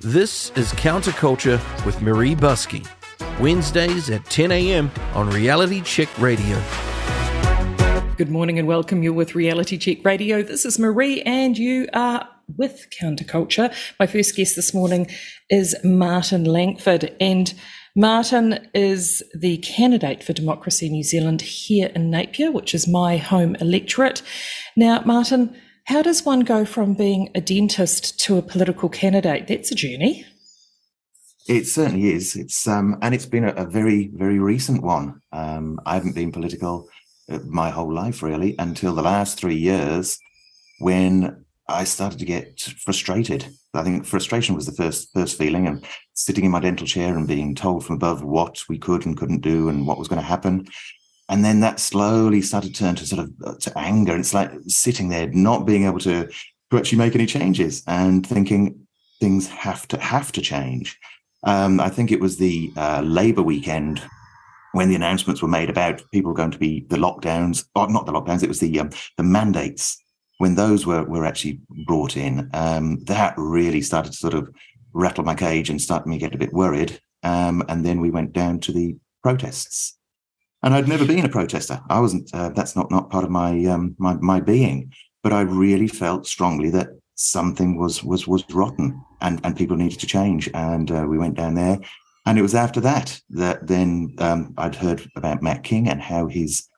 This is Counterculture with Marie Buskey. Wednesdays at 10 a.m. on Reality Check Radio. Good morning and welcome. You're with Reality Check Radio. This is Marie, and you are with Counterculture. My first guest this morning is Martin Langford, and Martin is the candidate for Democracy New Zealand here in Napier, which is my home electorate. Now, Martin, how does one go from being a dentist to a political candidate? That's a journey. It certainly is. It's um, and it's been a, a very, very recent one. Um, I haven't been political uh, my whole life really until the last three years, when I started to get frustrated. I think frustration was the first first feeling, and sitting in my dental chair and being told from above what we could and couldn't do and what was going to happen. And then that slowly started to turn to sort of uh, to anger. It's like sitting there, not being able to, to actually make any changes and thinking things have to have to change. Um, I think it was the uh, Labour weekend when the announcements were made about people going to be the lockdowns, or not the lockdowns, it was the um, the mandates. When those were were actually brought in, um, that really started to sort of rattle my cage and start me get a bit worried. Um, and then we went down to the protests, and I'd never been a protester. I wasn't. Uh, that's not not part of my um, my my being. But I really felt strongly that something was was was rotten and and people needed to change and uh, we went down there and it was after that that then um, I'd heard about Matt King and how his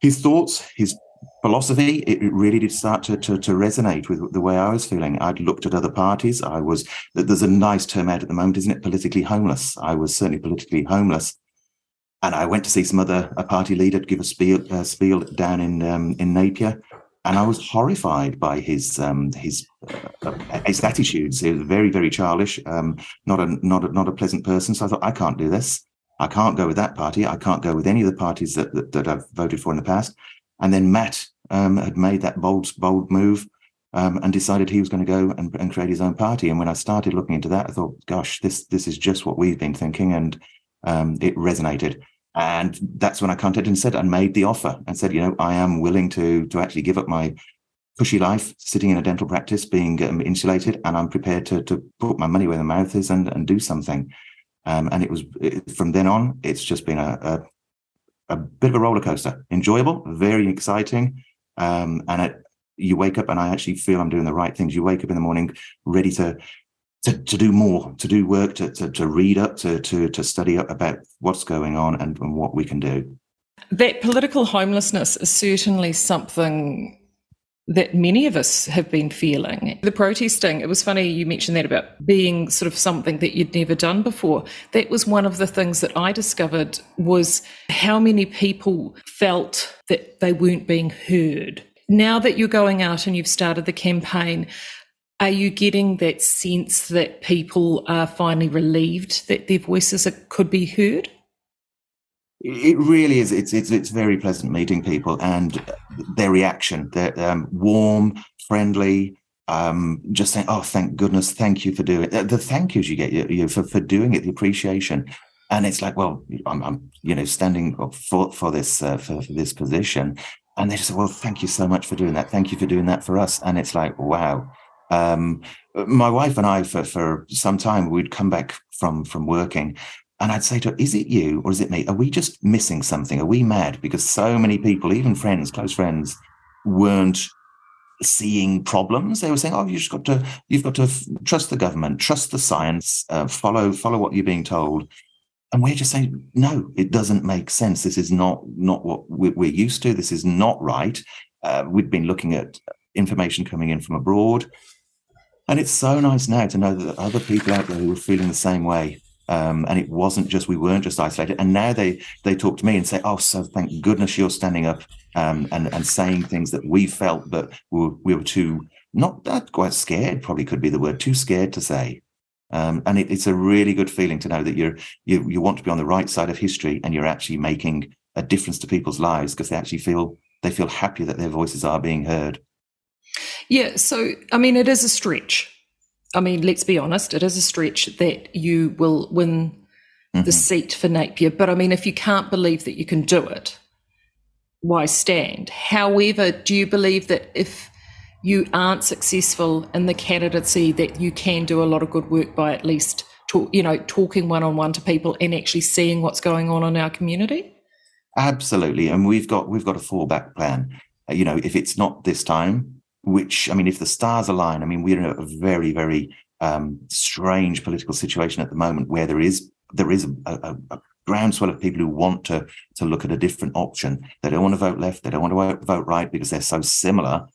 his thoughts his philosophy it really did start to, to, to resonate with the way I was feeling I'd looked at other parties I was there's a nice term out at the moment isn't it politically homeless I was certainly politically homeless and I went to see some other a party leader give a spiel, uh, spiel down in um, in Napier and I was horrified by his um, his uh, his attitudes. He was very very childish, um, not a not a, not a pleasant person. So I thought I can't do this. I can't go with that party. I can't go with any of the parties that that, that I've voted for in the past. And then Matt um, had made that bold bold move um, and decided he was going to go and, and create his own party. And when I started looking into that, I thought, gosh, this this is just what we've been thinking, and um, it resonated. And that's when I contacted and said and made the offer and said, you know, I am willing to to actually give up my cushy life, sitting in a dental practice, being um, insulated, and I'm prepared to to put my money where the mouth is and and do something. Um, and it was it, from then on, it's just been a, a, a bit of a roller coaster. Enjoyable, very exciting, um, and it, you wake up and I actually feel I'm doing the right things. You wake up in the morning ready to to, to do more, to do work, to, to, to read up, to, to, to study up about what's going on and, and what we can do. That political homelessness is certainly something that many of us have been feeling. The protesting, it was funny you mentioned that about being sort of something that you'd never done before. That was one of the things that I discovered was how many people felt that they weren't being heard. Now that you're going out and you've started the campaign, are you getting that sense that people are finally relieved that their voices are, could be heard? It really is. It's it's it's very pleasant meeting people and their reaction. They're um, warm, friendly, um, just saying, "Oh, thank goodness, thank you for doing it." The thank yous you get you, you for for doing it, the appreciation, and it's like, well, I'm, I'm you know standing for for this uh, for, for this position, and they just say, "Well, thank you so much for doing that. Thank you for doing that for us," and it's like, wow um, my wife and I, for for some time, we'd come back from from working, and I'd say to her, "Is it you or is it me? Are we just missing something? Are we mad? Because so many people, even friends, close friends, weren't." seeing problems they were saying oh you just got to you've got to trust the government trust the science uh, follow follow what you're being told and we're just saying no it doesn't make sense this is not not what we're used to this is not right uh, we've been looking at information coming in from abroad and it's so nice now to know that other people out there who were feeling the same way. Um, and it wasn't just we weren't just isolated. And now they they talk to me and say, "Oh, so thank goodness you're standing up um, and and saying things that we felt that we were, we were too not that quite scared. Probably could be the word too scared to say." Um, and it, it's a really good feeling to know that you're you you want to be on the right side of history and you're actually making a difference to people's lives because they actually feel they feel happy that their voices are being heard. Yeah, so I mean, it is a stretch. I mean, let's be honest, it is a stretch that you will win mm-hmm. the seat for Napier. But I mean, if you can't believe that you can do it, why stand? However, do you believe that if you aren't successful in the candidacy that you can do a lot of good work by at least talk, you know talking one on one to people and actually seeing what's going on in our community absolutely and we've got we've got a fallback plan you know if it's not this time which i mean if the stars align i mean we're in a very very um, strange political situation at the moment where there is there is a, a, a groundswell of people who want to to look at a different option. They don't want to vote left. They don't want to vote right because they're so similar.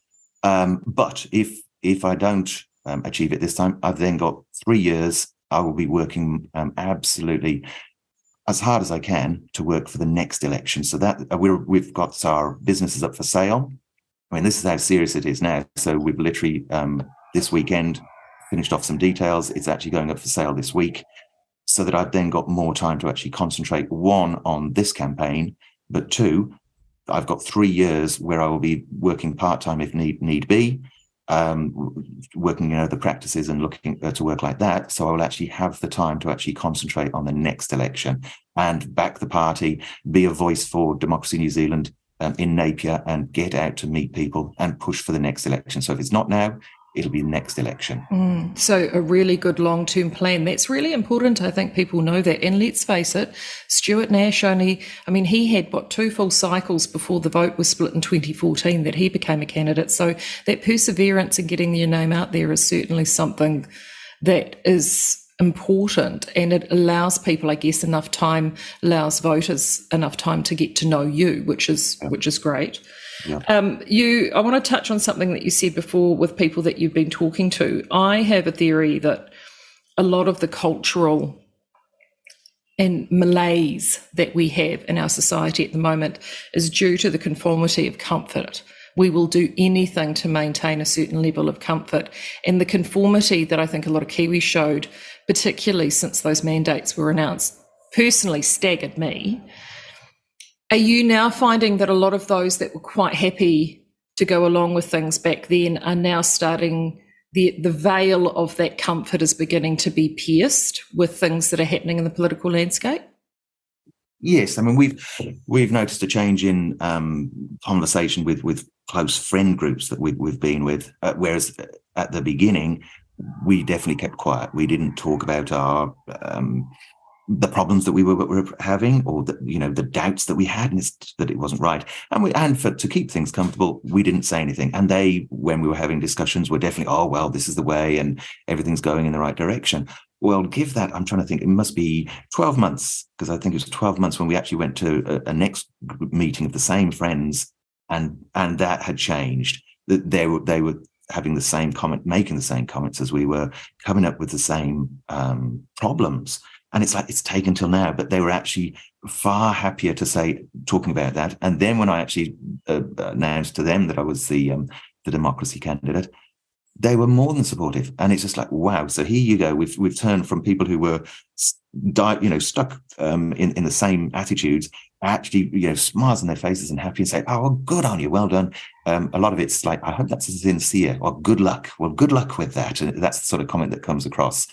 Um, but if if I don't um, achieve it this time, I've then got three years. I will be working um, absolutely as hard as I can to work for the next election. So that we're, we've got our businesses up for sale. I mean, this is how serious it is now. So we've literally um, this weekend finished off some details. It's actually going up for sale this week so that I've then got more time to actually concentrate one on this campaign, but two, I've got three years where I will be working part time if need need be, um, working in other practices and looking uh, to work like that. So I will actually have the time to actually concentrate on the next election and back the party, be a voice for Democracy New Zealand um, in Napier, and get out to meet people and push for the next election. So if it's not now, it'll be next election. Mm, so a really good long term plan. That's really important. I think people know that. And let's face it, Stuart Nash only, I mean, he had what two full cycles before the vote was split in 2014 that he became a candidate. So that perseverance in getting your name out there is certainly something that is important and it allows people i guess enough time allows voters enough time to get to know you which is which is great yeah. Um, you, I want to touch on something that you said before with people that you've been talking to. I have a theory that a lot of the cultural and malaise that we have in our society at the moment is due to the conformity of comfort. We will do anything to maintain a certain level of comfort. And the conformity that I think a lot of Kiwis showed, particularly since those mandates were announced, personally staggered me are you now finding that a lot of those that were quite happy to go along with things back then are now starting the the veil of that comfort is beginning to be pierced with things that are happening in the political landscape? Yes, I mean we've we've noticed a change in um, conversation with with close friend groups that we've we've been with, uh, whereas at the beginning we definitely kept quiet. We didn't talk about our um, the problems that we were, were, having or the, you know the doubts that we had and that it wasn't right. And we and for to keep things comfortable we didn't say anything. And they when we were having discussions were definitely oh well this is the way and everything's going in the right direction. Well give that i'm trying to think it must be 12 months because i think it was 12 months when we actually went to a, a next meeting of the same friends and and that had changed. That they were they were having the same comment making the same comments as we were coming up with the same um, problems and it's like it's taken till now, but they were actually far happier to say talking about that. And then when I actually uh, announced to them that I was the um, the democracy candidate, they were more than supportive. And it's just like, wow. So here you go. We've we've turned from people who were, you know, stuck um, in in the same attitudes, actually, you know, smiles on their faces and happy and say, "Oh, well, good on you, well done." Um, a lot of it's like, "I hope that's sincere," or "Good luck." Well, good luck with that. And that's the sort of comment that comes across.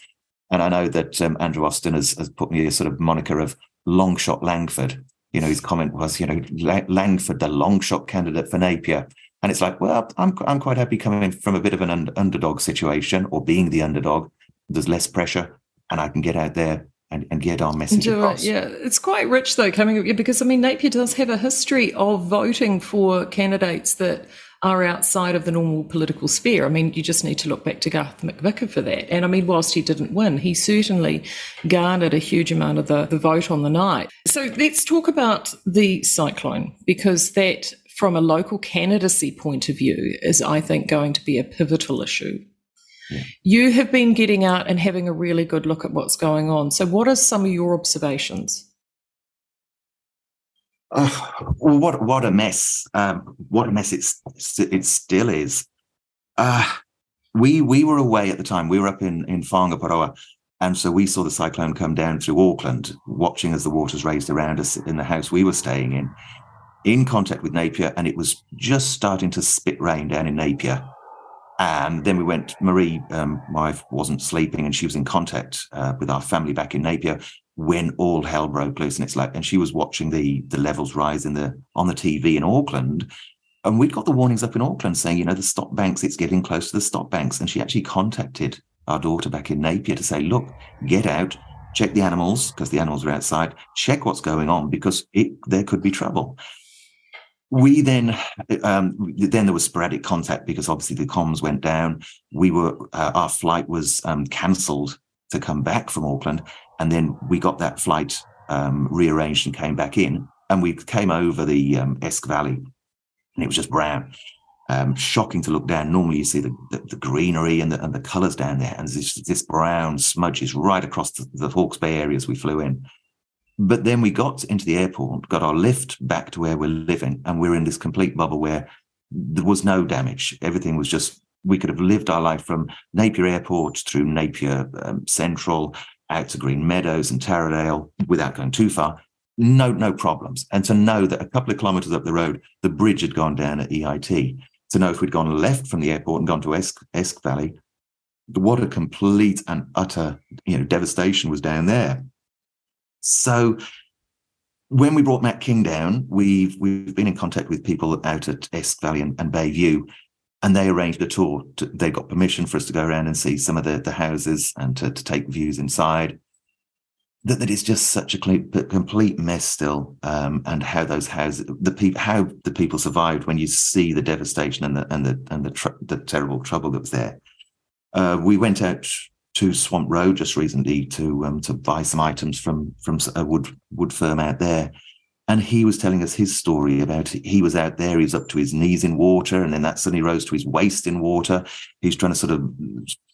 And I know that um, Andrew Austin has, has, put me a sort of moniker of long shot Langford. You know, his comment was, you know, Langford, the long shot candidate for Napier. And it's like, well, I'm, I'm quite happy coming from a bit of an un- underdog situation or being the underdog. There's less pressure and I can get out there and, and get our message Do across. It, yeah, it's quite rich though coming because I mean Napier does have a history of voting for candidates that are outside of the normal political sphere. I mean, you just need to look back to Garth McVicar for that. And I mean, whilst he didn't win, he certainly garnered a huge amount of the, the vote on the night. So let's talk about the cyclone because that, from a local candidacy point of view, is, I think, going to be a pivotal issue. Yeah. You have been getting out and having a really good look at what's going on. So, what are some of your observations? Oh, well, what what a mess! Um, what a mess it's it still is. Uh, we we were away at the time. We were up in in Whangaparoa, and so we saw the cyclone come down through Auckland, watching as the waters raised around us in the house we were staying in. In contact with Napier, and it was just starting to spit rain down in Napier. And then we went. Marie, um, my wife, wasn't sleeping, and she was in contact uh, with our family back in Napier when all hell broke loose and it's like and she was watching the the levels rise in the on the tv in auckland and we'd got the warnings up in Auckland saying, you know, the stop banks, it's getting close to the stop banks. And she actually contacted our daughter back in Napier to say, look, get out, check the animals because the animals are outside, check what's going on because it, there could be trouble. We then, um, then there was sporadic contact because obviously the comms went down. We were, uh, our flight was um, cancelled to come back from Auckland. And then we got that flight um, rearranged and came back in. And we came over the um, Esk Valley and it was just brown. Um, shocking to look down. Normally, you see the, the, the greenery and the, and the colours down there, and this, this brown smudges right across the, the Hawke's Bay areas we flew in. But then we got into the airport, got our lift back to where we're living, and we're in this complete bubble where there was no damage. Everything was just we could have lived our life from Napier Airport through Napier um, Central out to Green Meadows and Taradale without going too far no no problems. And to know that a couple of kilometres up the road, the bridge had gone down at EIT. To know if we'd gone left from the airport and gone to Esk, Esk Valley, what a complete and utter you know devastation was down there. So when we brought Matt King down, we've we've been in contact with people out at Esk Valley and, and Bayview, and they arranged a tour. To, they got permission for us to go around and see some of the, the houses and to, to take views inside that, that it's just such a complete mess still, um, and how those houses, the people, how the people survived when you see the devastation and the and the and the, tr- the terrible trouble that was there. Uh, we went out to Swamp Road just recently to um, to buy some items from from a wood wood firm out there, and he was telling us his story about he was out there, he was up to his knees in water, and then that suddenly rose to his waist in water. He's trying to sort of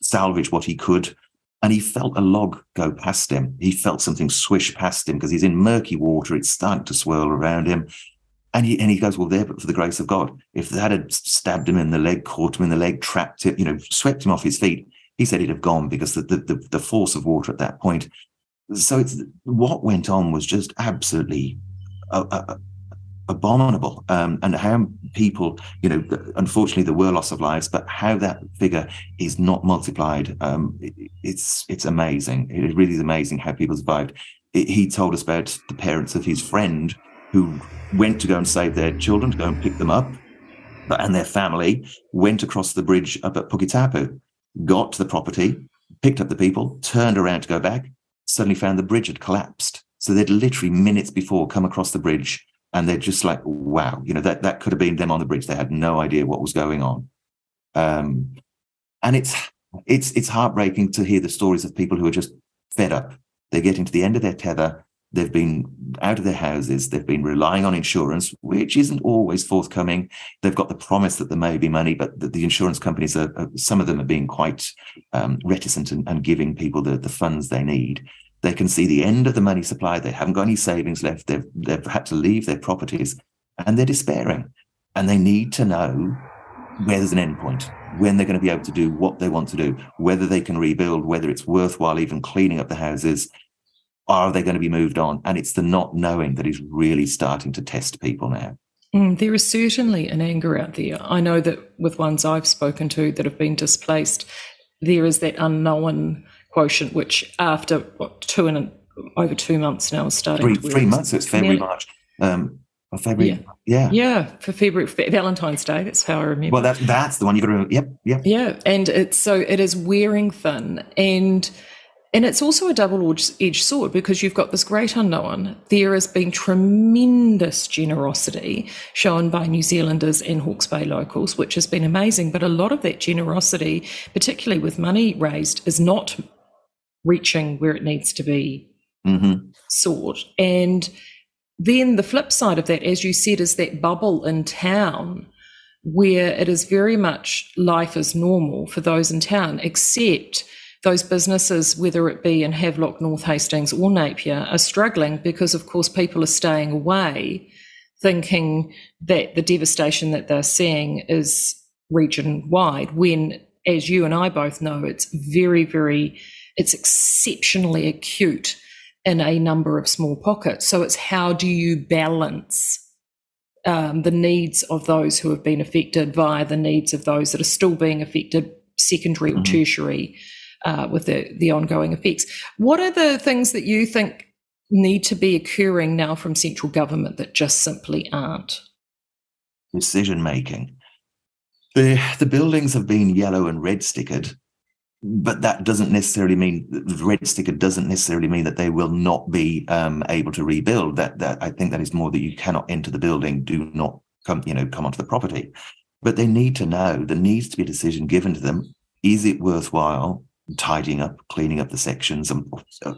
salvage what he could and he felt a log go past him. He felt something swish past him because he's in murky water. It's starting to swirl around him. And he, and he goes, well, there, but for the grace of God, if that had stabbed him in the leg, caught him in the leg, trapped him, you know, swept him off his feet, he said he'd have gone because the, the, the, force of water at that point. So it's what went on was just absolutely uh, uh, abominable. Um, and how people you know unfortunately there were loss of lives but how that figure is not multiplied um, it, it's it's amazing. It really is amazing how people survived. It, he told us about the parents of his friend who went to go and save their children to go and pick them up and their family went across the bridge up at Puketapu got to the property picked up the people turned around to go back suddenly found the bridge had collapsed so they'd literally minutes before come across the bridge and they're just like, wow, you know, that that could have been them on the bridge. They had no idea what was going on. Um, and it's it's it's heartbreaking to hear the stories of people who are just fed up. They're getting to the end of their tether. They've been out of their houses. They've been relying on insurance, which isn't always forthcoming. They've got the promise that there may be money, but the, the insurance companies are, are, some of them are being quite um, reticent and, and, giving people the, the funds they need. They can see the end of the money supply. They haven't got any savings left. They've, they've had to leave their properties and they're despairing. And they need to know where there's an end point, when they're going to be able to do what they want to do, whether they can rebuild, whether it's worthwhile even cleaning up the houses. Are they going to be moved on? And it's the not knowing that is really starting to test people now. Mm, there is certainly an anger out there. I know that with ones I've spoken to that have been displaced, there is that unknown quotient, which after what, two and over two months now is starting. Three, three months. It's February, nearly, March. Um, February. Yeah. yeah. Yeah. For February, Valentine's Day. That's how I remember. Well, that, that's the one you got to remember. Yep. Yep. Yeah. And it's so it is wearing thin. And and it's also a double edged sword because you've got this great unknown. There has been tremendous generosity shown by New Zealanders and Hawke's Bay locals, which has been amazing. But a lot of that generosity, particularly with money raised, is not reaching where it needs to be mm-hmm. sought. And then the flip side of that, as you said, is that bubble in town where it is very much life as normal for those in town, except those businesses, whether it be in Havelock, North Hastings, or Napier, are struggling because, of course, people are staying away, thinking that the devastation that they're seeing is region wide, when, as you and I both know, it's very, very it's exceptionally acute in a number of small pockets. So it's how do you balance um, the needs of those who have been affected via the needs of those that are still being affected, secondary mm-hmm. or tertiary, uh, with the, the ongoing effects. What are the things that you think need to be occurring now from central government that just simply aren't? decision making. The, the buildings have been yellow and red stickered, but that doesn't necessarily mean the red sticker doesn't necessarily mean that they will not be um, able to rebuild. That that I think that is more that you cannot enter the building, do not come, you know, come onto the property. But they need to know there needs to be a decision given to them. Is it worthwhile tidying up, cleaning up the sections, and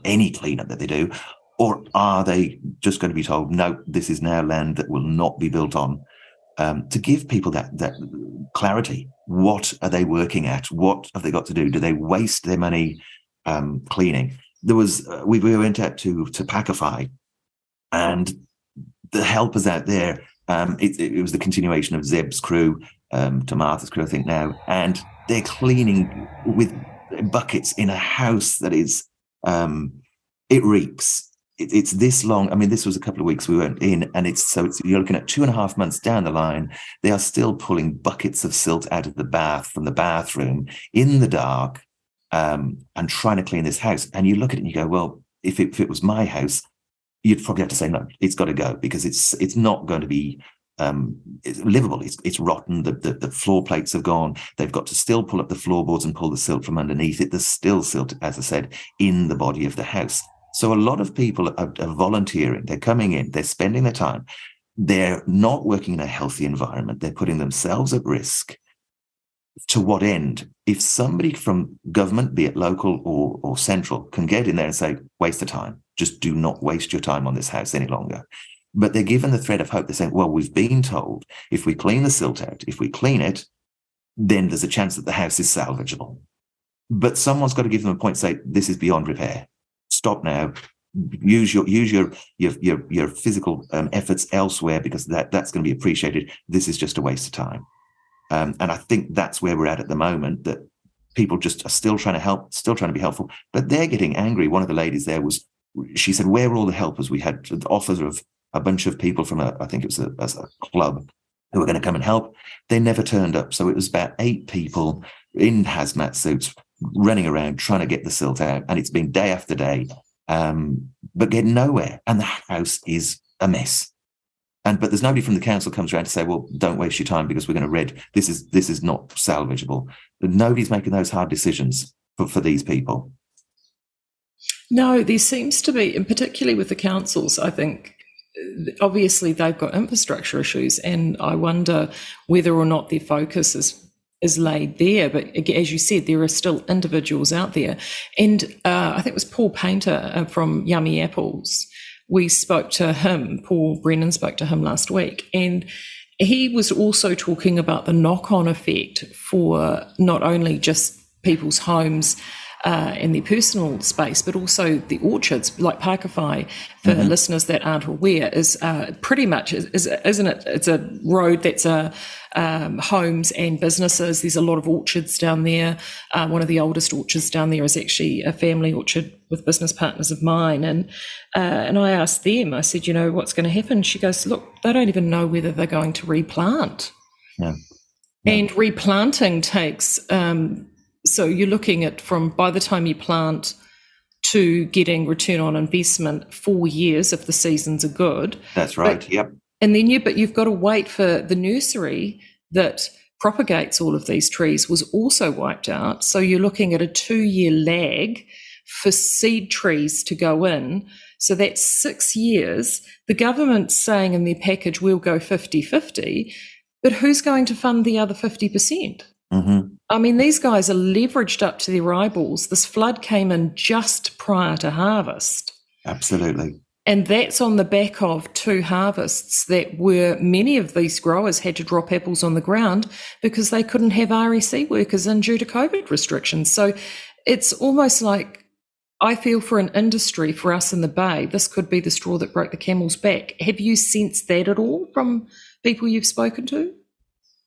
any cleanup that they do, or are they just going to be told, no, this is now land that will not be built on? Um, to give people that that clarity. What are they working at? What have they got to do? Do they waste their money um, cleaning? There was uh, we, we went out to to Pakowhai, and the helpers out there. Um, it, it, was the continuation of Zeb's crew um, to Martha's crew, I think now, and they're cleaning with buckets in a house that is um, it reeks it, it's this long. I mean, this was a couple of weeks we weren't in, and it's so it's, you're looking at two and a half months down the line. They are still pulling buckets of silt out of the bath from the bathroom in the dark, um, and trying to clean this house. And you look at it and you go, well, if it, if it was my house, you'd probably have to say no, it's got to go because it's it's not going to be um, it's livable. It's, it's rotten. The, the, the floor plates have gone. They've got to still pull up the floorboards and pull the silt from underneath it. There's still silt, as I said, in the body of the house. So a lot of people are, are volunteering. They're coming in. They're spending their time. They're not working in a healthy environment. They're putting themselves at risk. To what end? If somebody from government, be it local or, or central, can get in there and say, waste the time, just do not waste your time on this house any longer. But they're given the thread of hope. They're saying, well, we've been told if we clean the silt out, if we clean it, then there's a chance that the house is salvageable. But someone's got to give them a point, say, this is beyond repair. Stop now. Use your use your your your, your physical um, efforts elsewhere because that that's going to be appreciated. This is just a waste of time. Um, and i think that's where we're at at the moment that people just are still trying to help still trying to be helpful. But they're getting angry. One of the ladies there was she said where are all the helpers? We had The offers of a bunch of people from a i think it was a, a club who were going to come and help they never turned up so it was about eight people in hazmat suits running around trying to get the silt out, and it's been day after day, um, but getting nowhere. And the house is a mess. And but there's nobody from the council comes around to say, well, don't waste your time because we're going to red. This is this is not salvageable. Nobody's making those hard decisions for, for these people. No, there seems to be, and particularly with the councils, I think obviously they've got infrastructure issues, and I wonder whether or not their focus is is laid there. But as you said, there are still individuals out there. And uh, I think it was Paul Paynter uh, from Yummy Apples. We spoke to him, Paul Brennan spoke to him last week. And he was also talking about the knock on effect for not only just people's homes uh, in their personal space, but also the orchards, like Pakowhai, for mm-hmm. listeners that aren't aware, is uh, pretty much, is, isn't it? It's a road that's a um, homes and businesses. There's a lot of orchards down there. Uh, one of the oldest orchards down there is actually a family orchard with business partners of mine. And uh, and I asked them, I said, you know, what's going to happen? She goes, look, they don't even know whether they're going to replant. Yeah. And replanting takes um, so you're looking at from by the time you plant to getting return on investment four years if the seasons are good. That's right. But, yep. And then you, but you've got to wait for the nursery that propagates all of these trees was also wiped out. So you're looking at a two year lag for seed trees to go in. So that's six years. The government's saying in their package, we'll go 50 50, but who's going to fund the other 50%? Mm-hmm. I mean, these guys are leveraged up to their eyeballs. This flood came in just prior to harvest. Absolutely. And that's on the back of two harvests that were many of these growers had to drop apples on the ground because they couldn't have RSE workers in due to COVID restrictions. So it's almost like I feel for an industry, for us in the Bay, this could be the straw that broke the camel's back. Have you sensed that at all from people you've spoken to?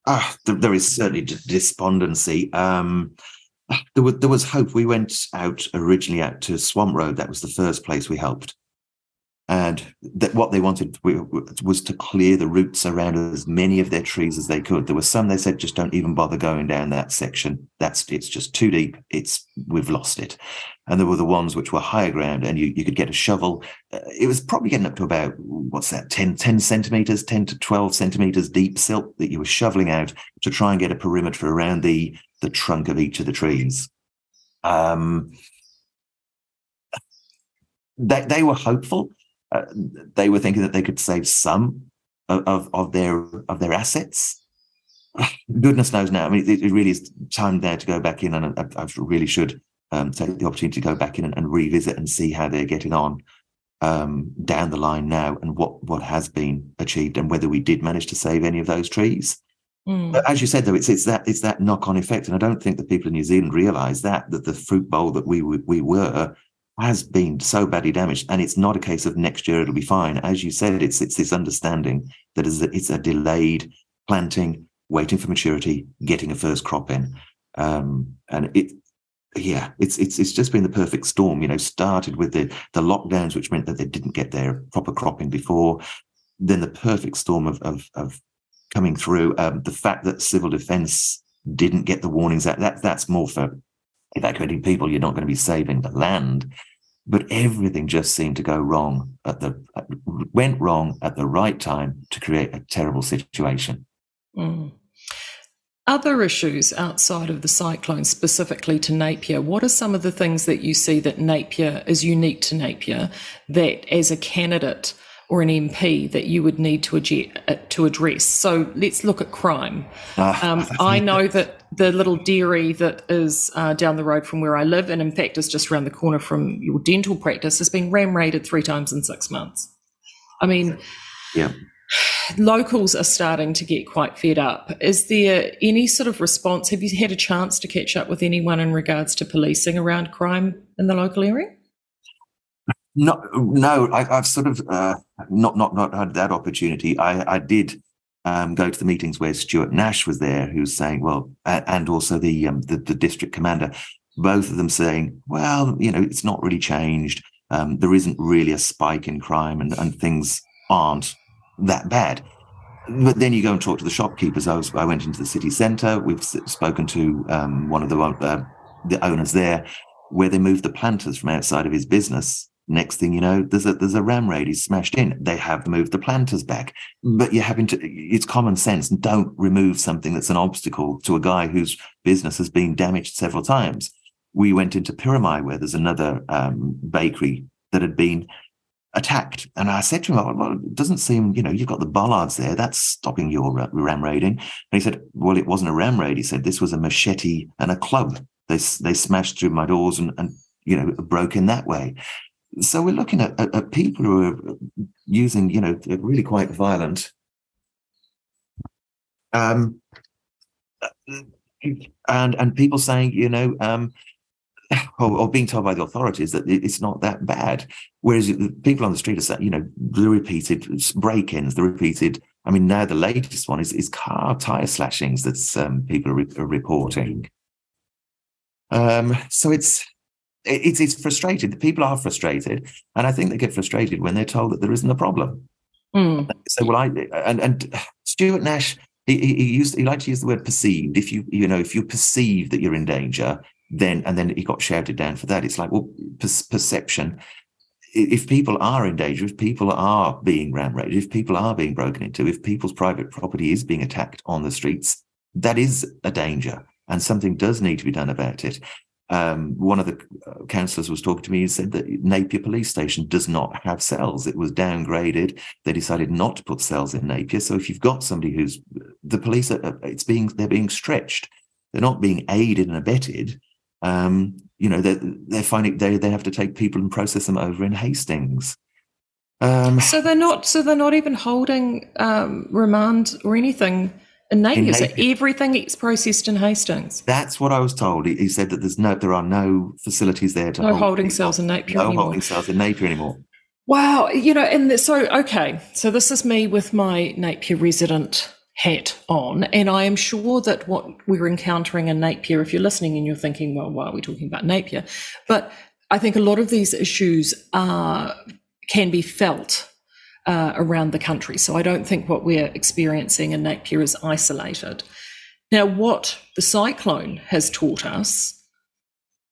Ah, there, is certainly despondency. Um, there was, there was hope. We went out originally out to Swamp Road. That was the first place we helped. And that what they wanted was to clear the roots around as many of their trees as they could. There were some they said just don't even bother going down that section. That's it's just too deep. It's we've lost it. And there were the ones which were higher ground, and you, you could get a shovel. Uh, it was probably getting up to about what's that 10, 10 centimeters, ten to twelve centimeters deep silt that you were shoveling out to try and get a perimeter around the the trunk of each of the trees. Um, they, they were hopeful uh, they were thinking that they could save some of, of, of their of their assets. Goodness knows now. I mean, it, it, really is time there to go back in, and I, I really should um, take the opportunity to go back in and, and, revisit and see how they're getting on um, down the line now, and what what has been achieved, and whether we did manage to save any of those trees. Mm. But as you said, though, it's it's that it's that knock on effect, and I don't think the people in New Zealand realise that that the fruit bowl that we we were has been so badly damaged, and it's not a case of next year it'll be fine. As you said, it's it's this understanding that is it's a delayed planting, waiting for maturity, getting a first crop in, um, and it. Yeah, it's it's it's just been the perfect storm. You know, started with the the lockdowns, which meant that they didn't get their proper cropping before. Then the perfect storm of of, of coming through. Um, the fact that civil defence didn't get the warnings that that that's more for evacuating people. You're not going to be saving the land but everything just seemed to go wrong at the went wrong at the right time to create a terrible situation. Mm. Other issues outside of the cyclone, specifically to Napier, what are some of the things that you see that Napier is unique to Napier that, as a candidate, or an MP that you would need to, uh, to address. So let's look at crime. Uh, um, I know that the little dairy that is uh, down the road from where I live, and in fact is just around the corner from your dental practice, has been ram raided three times in six months. I mean, yeah. Locals are starting to get quite fed up. Is there any sort of response? Have you had a chance to catch up with anyone in regards to policing around crime in the local area? No, no, I, have sort of uh, not not not had that opportunity. I, I did um, go to the meetings where Stuart Nash was there, who's saying, well, and also the, um, the, the district commander, both of them saying, well, you know, it's not really changed. Um, there isn't really a spike in crime, and, and things aren't that bad. But then you go and talk to the shopkeepers. I was I went into the city centre. We've spoken to um, one of the uh, the owners there, where they moved the planters from outside of his business Next thing you know, there's a there's a ram raid. He's smashed in. They have moved the planters back, but you're having to. It's common sense. Don't remove something that's an obstacle to a guy whose business has been damaged several times. We went into Pirimai, where there's another um, bakery that had been attacked. And I said to him, well, it doesn't seem, you know, you've got the bollards there. That's stopping your ram raiding. And he said, well, it wasn't a ram raid. He said, this was a machete and a club. They, they smashed through my doors and, and, you know, broke in that way. So we're looking at, at, at people who are using, you know, really quite violent. Um, and and people saying, you know, um, or, or, being told by the authorities that it's not that bad. Whereas people on the street are saying, you know, the repeated break-ins, the repeated. I mean, now the latest one is is car tire slashings that um, people are, re- are reporting. Um, so it's it's, it's frustrated. The people are frustrated, and I think they get frustrated when they're told that there isn't a problem. Mm. So, well, I and and Stuart Nash, he, he used he liked to use the word perceived. If you you know if you perceive that you're in danger, then and then he got shouted down for that. It's like well, per- perception. If people are in danger, if people are being ram raided, if people are being broken into, if people's private property is being attacked on the streets, that is a danger, and something does need to be done about it. Um, one of the uh, councillors was talking to me and said that Napier Police Station does not have cells. It was downgraded. They decided not to put cells in Napier. So if you've got somebody who's the police, are, it's being they're being stretched. They're not being aided and abetted. Um, you know, they're, they're finding they they have to take people and process them over in Hastings. Um, so they're not. So they're not even holding um, remand or anything in Napier, so everything gets processed in Hastings. That's what I was told. He, he, said that there's no, there are no facilities there to no hold holding cells in Napier no anymore. holding cells in Napier anymore. Wow, you know, and the, so okay, so this is me with my Napier resident hat on, and I am sure that what we're encountering in Napier, if you're listening and you're thinking, well, why are we talking about Napier? But I think a lot of these issues are can be felt uh, around the country. So I don't think what we're experiencing in Napier is isolated. Now, what the cyclone has taught us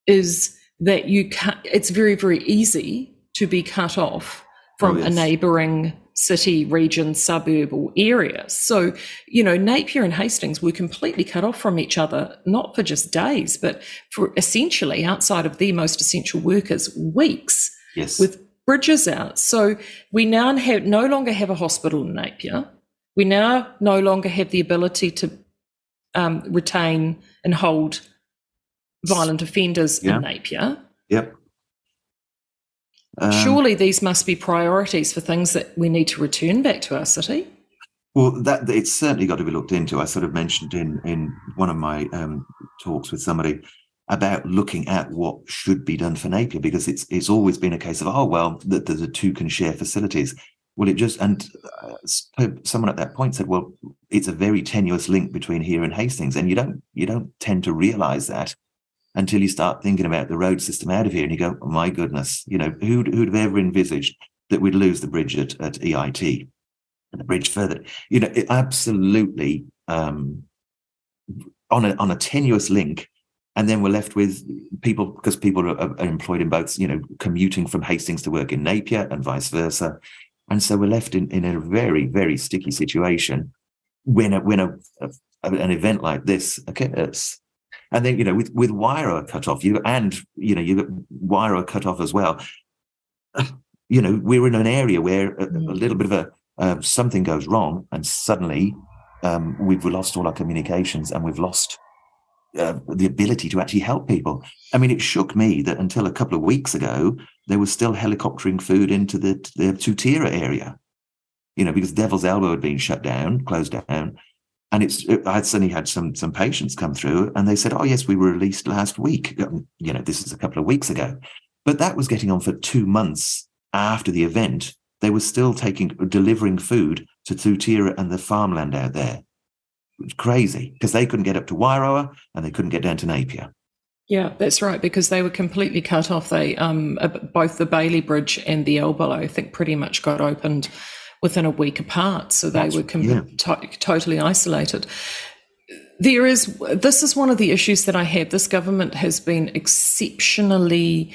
is that you can it's very, very easy to be cut off from oh, yes. a neighbouring city, region, suburb, or area. So, you know, Napier and Hastings were completely cut off from each other, not for just days, but for essentially outside of the most essential workers, weeks. Yes. With bridges out. So we now have no longer have a hospital in Napier. We now no longer have the ability to um, retain and hold violent offenders yeah. in Napier. Yep. Um, Surely these must be priorities for things that we need to return back to our city. Well, that it's certainly got to be looked into. I sort of mentioned in in one of my um, talks with somebody about looking at what should be done for Napier because it's it's always been a case of oh well the, the, the two can share facilities. Well, it just and uh, someone at that point said, well, it's a very tenuous link between here and Hastings, and you don't you don't tend to realise that until you start thinking about the road system out of here and you go, oh, my goodness, you know, who'd, who'd have ever envisaged that we'd lose the bridge at, at EIT and the bridge further? You know, absolutely um, on a on a tenuous link. And then we're left with people because people are, are employed in both, you know, commuting from Hastings to work in Napier and vice versa. And so we're left in, in a very, very sticky situation when a, when a, a an event like this occurs. And then, you know, with, with Wairoa cut off, you and, you know, you got Wairoa cut off as well. You know, we're in an area where a, a mm. little bit of a uh, something goes wrong, and suddenly um, we've lost all our communications and we've lost uh, the ability to actually help people. I mean, it shook me that until a couple of weeks ago, there was still helicoptering food into the, the Tutira area, you know, because Devil's Elbow had been shut down, closed down. And it's I'd suddenly had some some patients come through, and they said, "Oh yes, we were released last week. Um, you know, this is a couple of weeks ago." But that was getting on for two months after the event. They were still taking delivering food to Tutira and the farmland out there. Crazy because they couldn't get up to Wairoa and they couldn't get down to Napier. Yeah, that's right. Because they were completely cut off. They um, both the Bailey Bridge and the Elbow, I think, pretty much got opened within a week apart. So they That's, were com- yeah. to- totally isolated. There is, this is one of the issues that I have. This government has been exceptionally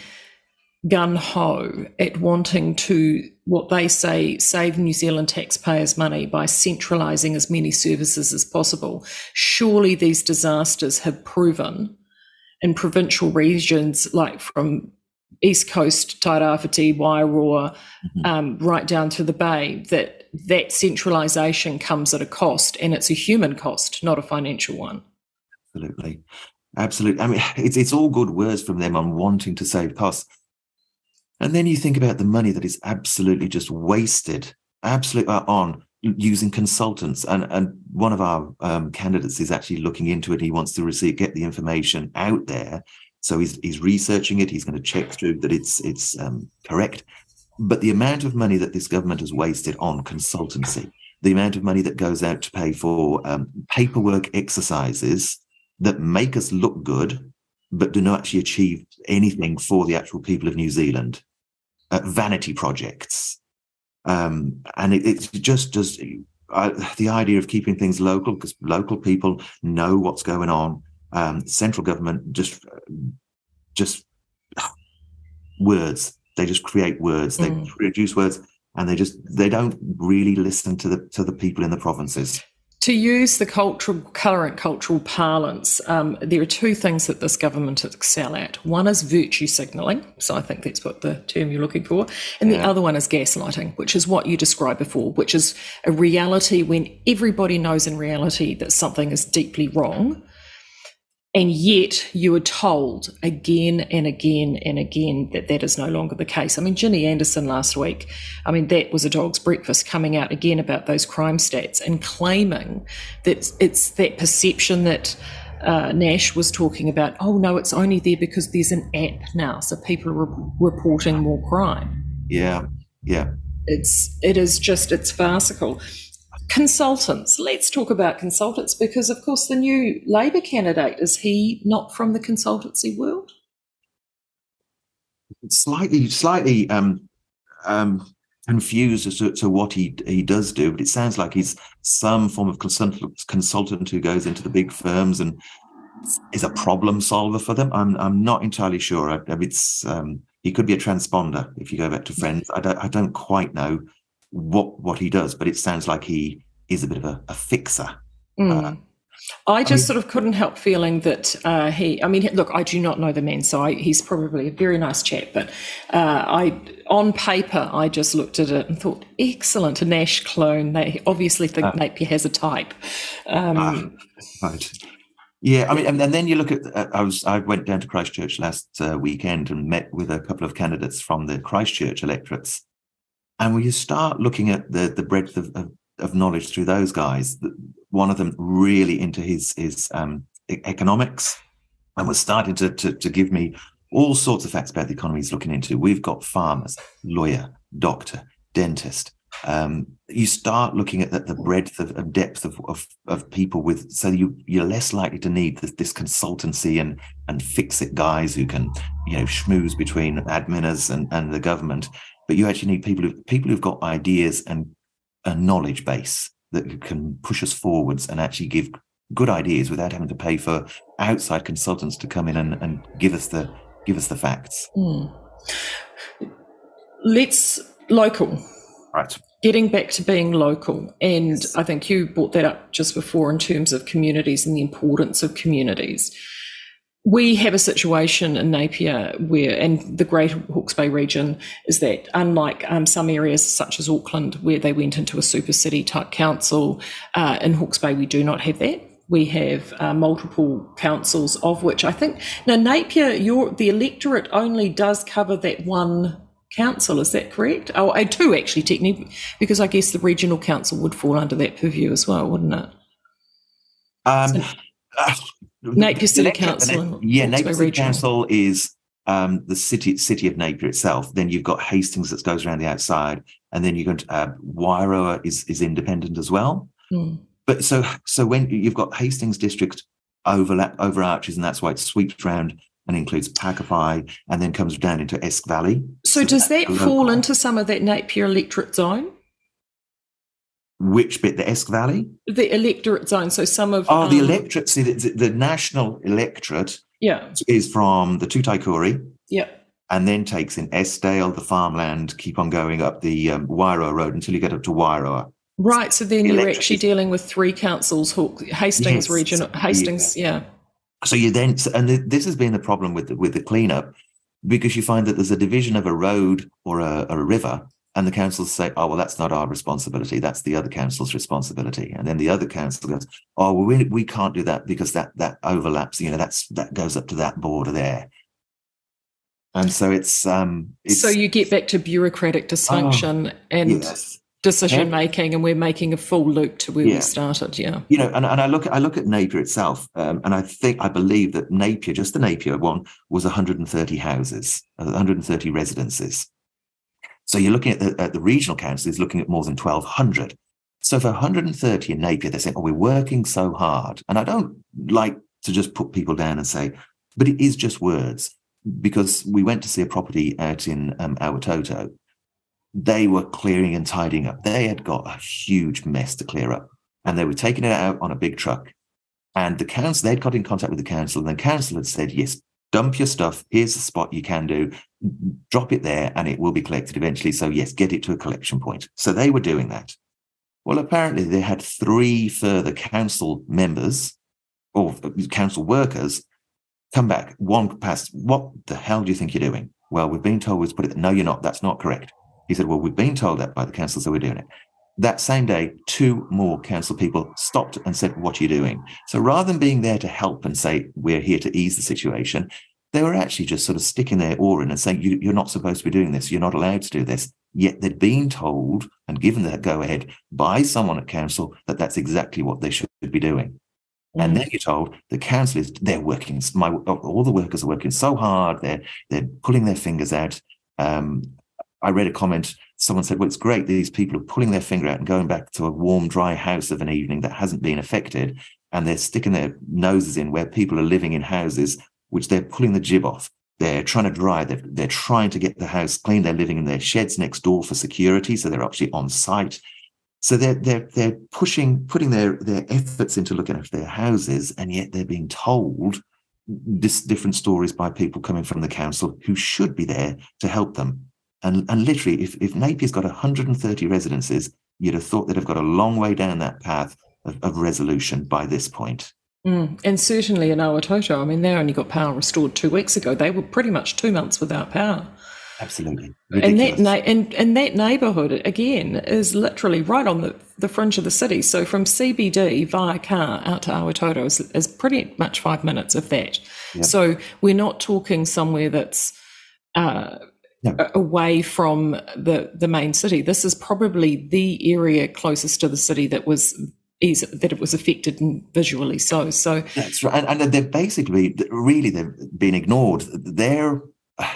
gun ho at wanting to, what they say, save New Zealand taxpayers' money by centralising as many services as possible. Surely these disasters have proven in provincial regions like from East Coast, Tairāwhiti, Wairoa, mm-hmm. um, right down to the Bay, that that centralisation comes at a cost, and it's a human cost, not a financial one. Absolutely, absolutely. I mean, it's it's all good words from them on wanting to save costs, and then you think about the money that is absolutely just wasted, absolutely uh, on using consultants and and one of our um, candidates is actually looking into it he wants to receive get the information out there so he's he's researching it. He's going to check through that it's it's um, correct. But the amount of money that this government has wasted on consultancy, the amount of money that goes out to pay for um, paperwork exercises that make us look good, but do not actually achieve anything for the actual people of New Zealand, uh, vanity projects, um, and it, it's just does uh, the idea of keeping things local because local people know what's going on um, central government just just words. They just create words. They mm. produce words, and they just they don't really listen to the to the people in the provinces. To use the cultural current cultural parlance, um, there are two things that this government excel at. One is virtue signalling, so I think that's what the term you're looking for, and yeah. the other one is gaslighting, which is what you described before, which is a reality when everybody knows in reality that something is deeply wrong, and yet you are told again and again and again that that is no longer the case. I mean, Ginny Anderson last week, I mean, that was a dog's breakfast coming out again about those crime stats and claiming that it's that perception that uh, Nash was talking about, oh no, it's only there because there's an app now. So people are re- reporting more crime. Yeah, yeah. It's, it is just, it's farcical. Consultants. Let's talk about consultants because, of course, the new Labour candidate is he not from the consultancy world? Slightly, slightly um, um, confused as to, to, what he he does do, but it sounds like he's some form of consultant consultant who goes into the big firms and is a problem solver for them. I'm I'm not entirely sure. I, I mean, it's um, he could be a transponder if you go back to Friends. I don't I don't quite know what what he does, but it sounds like he is a bit of a, a fixer. Mm. Uh, I just sort of couldn't help feeling that uh, he. I mean, look, I do not know the man, so I, he's probably a very nice chap. But uh, I, on paper, I just looked at it and thought, excellent, a Nash clone. They obviously think uh, Napier has a type. Um, ah, right. Yeah, I mean, and, and then you look at. Uh, I was. I went down to Christchurch last uh, weekend and met with a couple of candidates from the Christchurch electorates, and when you start looking at the the breadth of, of, of knowledge through those guys, one of them really into his his um, economics and was starting to, to, to give me all sorts of facts about the economy he's looking into. We've got farmers, lawyer, doctor, dentist. Um, you start looking at the, the breadth of, of depth of, of, of people with, so you you're less likely to need this, this consultancy and and fix it guys who can you know schmooze between adminers and, and the government, but you actually need people who people who've got ideas and a knowledge base that can push us forwards and actually give good ideas without having to pay for outside consultants to come in and, and give us the give us the facts. Mm. Let's local. Right. Getting back to being local. And yes. I think you brought that up just before in terms of communities and the importance of communities we have a situation in Napier where, and the Greater Hawke's Bay region, is that unlike um, some areas such as Auckland, where they went into a super city type council, uh, in Hawke's Bay we do not have that. We have uh, multiple councils, of which I think now Napier, your the electorate only does cover that one council. Is that correct? Oh, uh, two actually, technically, because I guess the regional council would fall under that purview as well, wouldn't it? Um, so, uh, Napier City Council. Yeah, Napier City Council is um, the city city of Napier itself. Then you've got Hastings that goes around the outside, and then you're going to uh, Wairoa is is independent as well. Mm. But so so when you've got Hastings district overlap overarches, and that's why it sweeps around and includes Pakowhai and then comes down into Esk Valley. So, so does that fall into some of that Napier electorate zone? Which bit? The Esk Valley? The electorate zone. So some of oh, um, the electorate. See, the, the, national electorate. Yeah, is from the Tutaekuri. Yeah, and then takes in Eskdale, the farmland. Keep on going up the um, Wairoa Road until you get up to Wairoa. Right. So then the you're actually dealing with three councils: Hastings yes, region, Hastings. Yeah. yeah. So you then, and this has been the problem with the, with the cleanup, because you find that there's a division of a road or a, a river and the councils say, oh, well, that's not our responsibility. That's the other council's responsibility. And then the other council goes, oh, well, we, we can't do that because that that overlaps, you know, that's that goes up to that border there. And so it's um it's, So you get back to bureaucratic dysfunction oh, and yes. decision making, and we're making a full loop to where yeah. we started. Yeah. You know, and, and I look I look at Napier itself, um, and I think I believe that Napier, just the Napier one, was 130 houses, 130 residences. So you're looking at the, at the regional council is looking at more than 1,200. So for 130 in Napier, they're saying, oh, we're working so hard. And I don't like to just put people down and say, but it is just words. Because we went to see a property out in um, Awatoto. They were clearing and tidying up. They had got a huge mess to clear up. And they were taking it out on a big truck. And the council, they'd got in contact with the council, and the council had said, yes, dump your stuff. Here's the spot you can do. Drop it there and it will be collected eventually. So, yes, get it to a collection point. So they were doing that. Well, apparently they had three further council members or council workers come back. One passed, what the hell do you think you're doing? Well, we've been told we've put it. No, you're not. That's not correct. He said, well, we've been told that by the council, so we're doing it. That same day, two more council people stopped and said, What are you doing? So rather than being there to help and say, We're here to ease the situation, they were actually just sort of sticking their oar in and saying, you, are not supposed to be doing this. You're not allowed to do this. Yet they'd been told and given that go ahead by someone at council that that's exactly what they should be doing. Mm. And then you're told the council is, they're working, my, all the workers are working so hard. They're, they're pulling their fingers out. Um, I read a comment. Someone said, well, it's great. These people are pulling their finger out and going back to a warm, dry house of an evening that hasn't been affected. And they're sticking their noses in where people are living in houses which they're pulling the jib off. They're trying to dry. They're, they're trying to get the house clean. They're living in their sheds next door for security, so they're actually on site. So they're they're they're pushing putting their their efforts into looking after their houses, and yet they're being told this different stories by people coming from the council who should be there to help them. And and literally, if if Napier's got 130 residences, you'd have thought they'd have got a long way down that path of, of resolution by this point. Mm. And certainly in Awatoto, I mean, they only got power restored two weeks ago. They were pretty much two months without power. Absolutely. Ridiculous. And that na- and, and that neighbourhood again is literally right on the, the fringe of the city. So from CBD via car out to Awatoto is, is pretty much five minutes of that. Yep. So we're not talking somewhere that's uh, no. away from the the main city. This is probably the area closest to the city that was is that it was affected visually so. So that's right, and, and they've basically really they've been ignored. Their,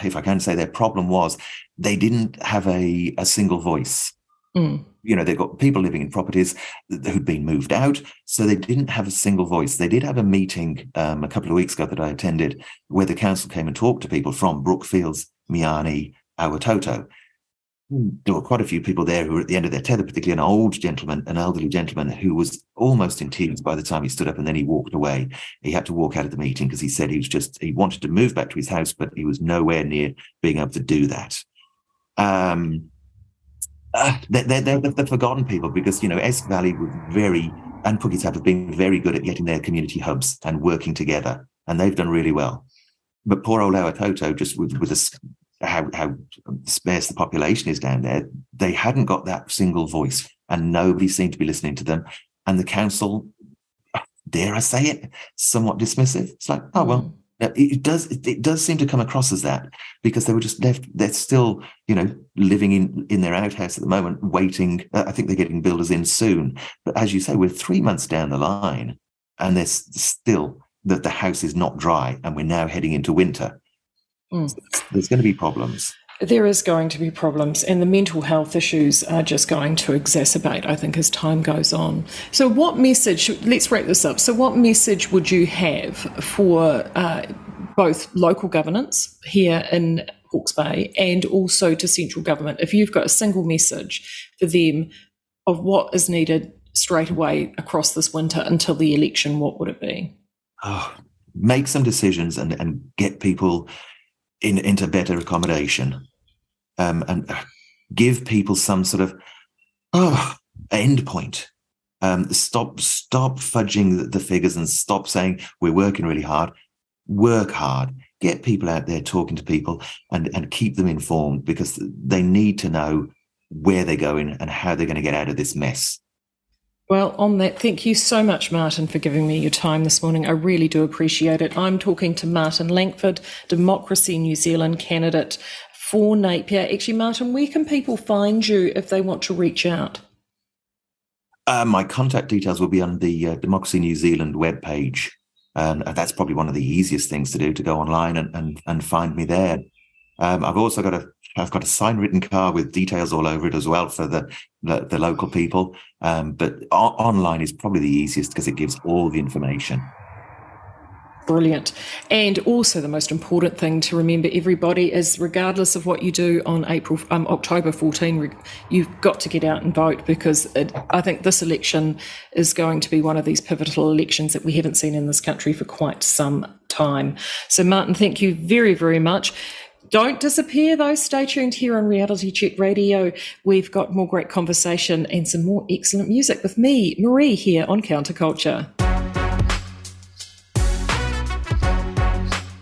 if I can say, their problem was they didn't have a a single voice. Mm. You know, they've got people living in properties who'd been moved out, so they didn't have a single voice. They did have a meeting um, a couple of weeks ago that I attended, where the council came and talked to people from Brookfields, Meeanee, Awatoto, there were quite a few people there who were at the end of their tether, particularly an old gentleman, an elderly gentleman who was almost in tears by the time he stood up and then he walked away. He had to walk out of the meeting because he said he was just, he wanted to move back to his house, but he was nowhere near being able to do that. Um, uh, they're, they're, they're, the forgotten people because, you know, Esk Valley were very, and Puketoi have been very good at getting their community hubs and working together, and they've done really well. But poor old Awatoto, just with, with a how how sparse the population is down there, they hadn't got that single voice, and nobody seemed to be listening to them. And the council, dare I say it, somewhat dismissive. It's like, oh well, mm. it does it does seem to come across as that because they were just left. They're still, you know, living in in their outhouse at the moment, waiting. Uh, I think they're getting builders in soon. But as you say, we're three months down the line, and there's still that the house is not dry, and we're now heading into winter. Mm. There's going to be problems. There is going to be problems, and the mental health issues are just going to exacerbate, I think, as time goes on. So, what message, let's wrap this up. So, what message would you have for uh, both local governance here in Hawke's Bay and also to central government? If you've got a single message for them of what is needed straight away across this winter until the election, what would it be? Oh, make some decisions and, and get people in, into better accommodation um, and give people some sort of oh, end point. Um, stop stop fudging the, the figures and stop saying we're working really hard. Work hard. Get people out there talking to people and, and keep them informed because they need to know where they're going and how they're going to get out of this mess. Well, on that, thank you so much, Martin, for giving me your time this morning. I really do appreciate it. I'm talking to Martin Langford, Democracy New Zealand candidate for Napier. Actually, Martin, where can people find you if they want to reach out? Uh, my contact details will be on the uh, Democracy New Zealand webpage. And that's probably one of the easiest things to do to go online and, and, and find me there. Um, I've also got a I've got a sign written card with details all over it as well for the the, the local people. Um, but o- online is probably the easiest because it gives all the information. Brilliant. And also, the most important thing to remember, everybody, is regardless of what you do on April, um, October 14, you've got to get out and vote because it, I think this election is going to be one of these pivotal elections that we haven't seen in this country for quite some time. So, Martin, thank you very, very much. Don't disappear, though. Stay tuned here on Reality Check Radio. We've got more great conversation and some more excellent music with me, Marie, here on Counterculture.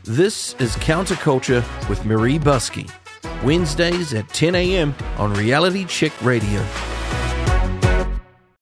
This is Counterculture with Marie Buskey, Wednesdays at 10 a.m. on Reality Check Radio.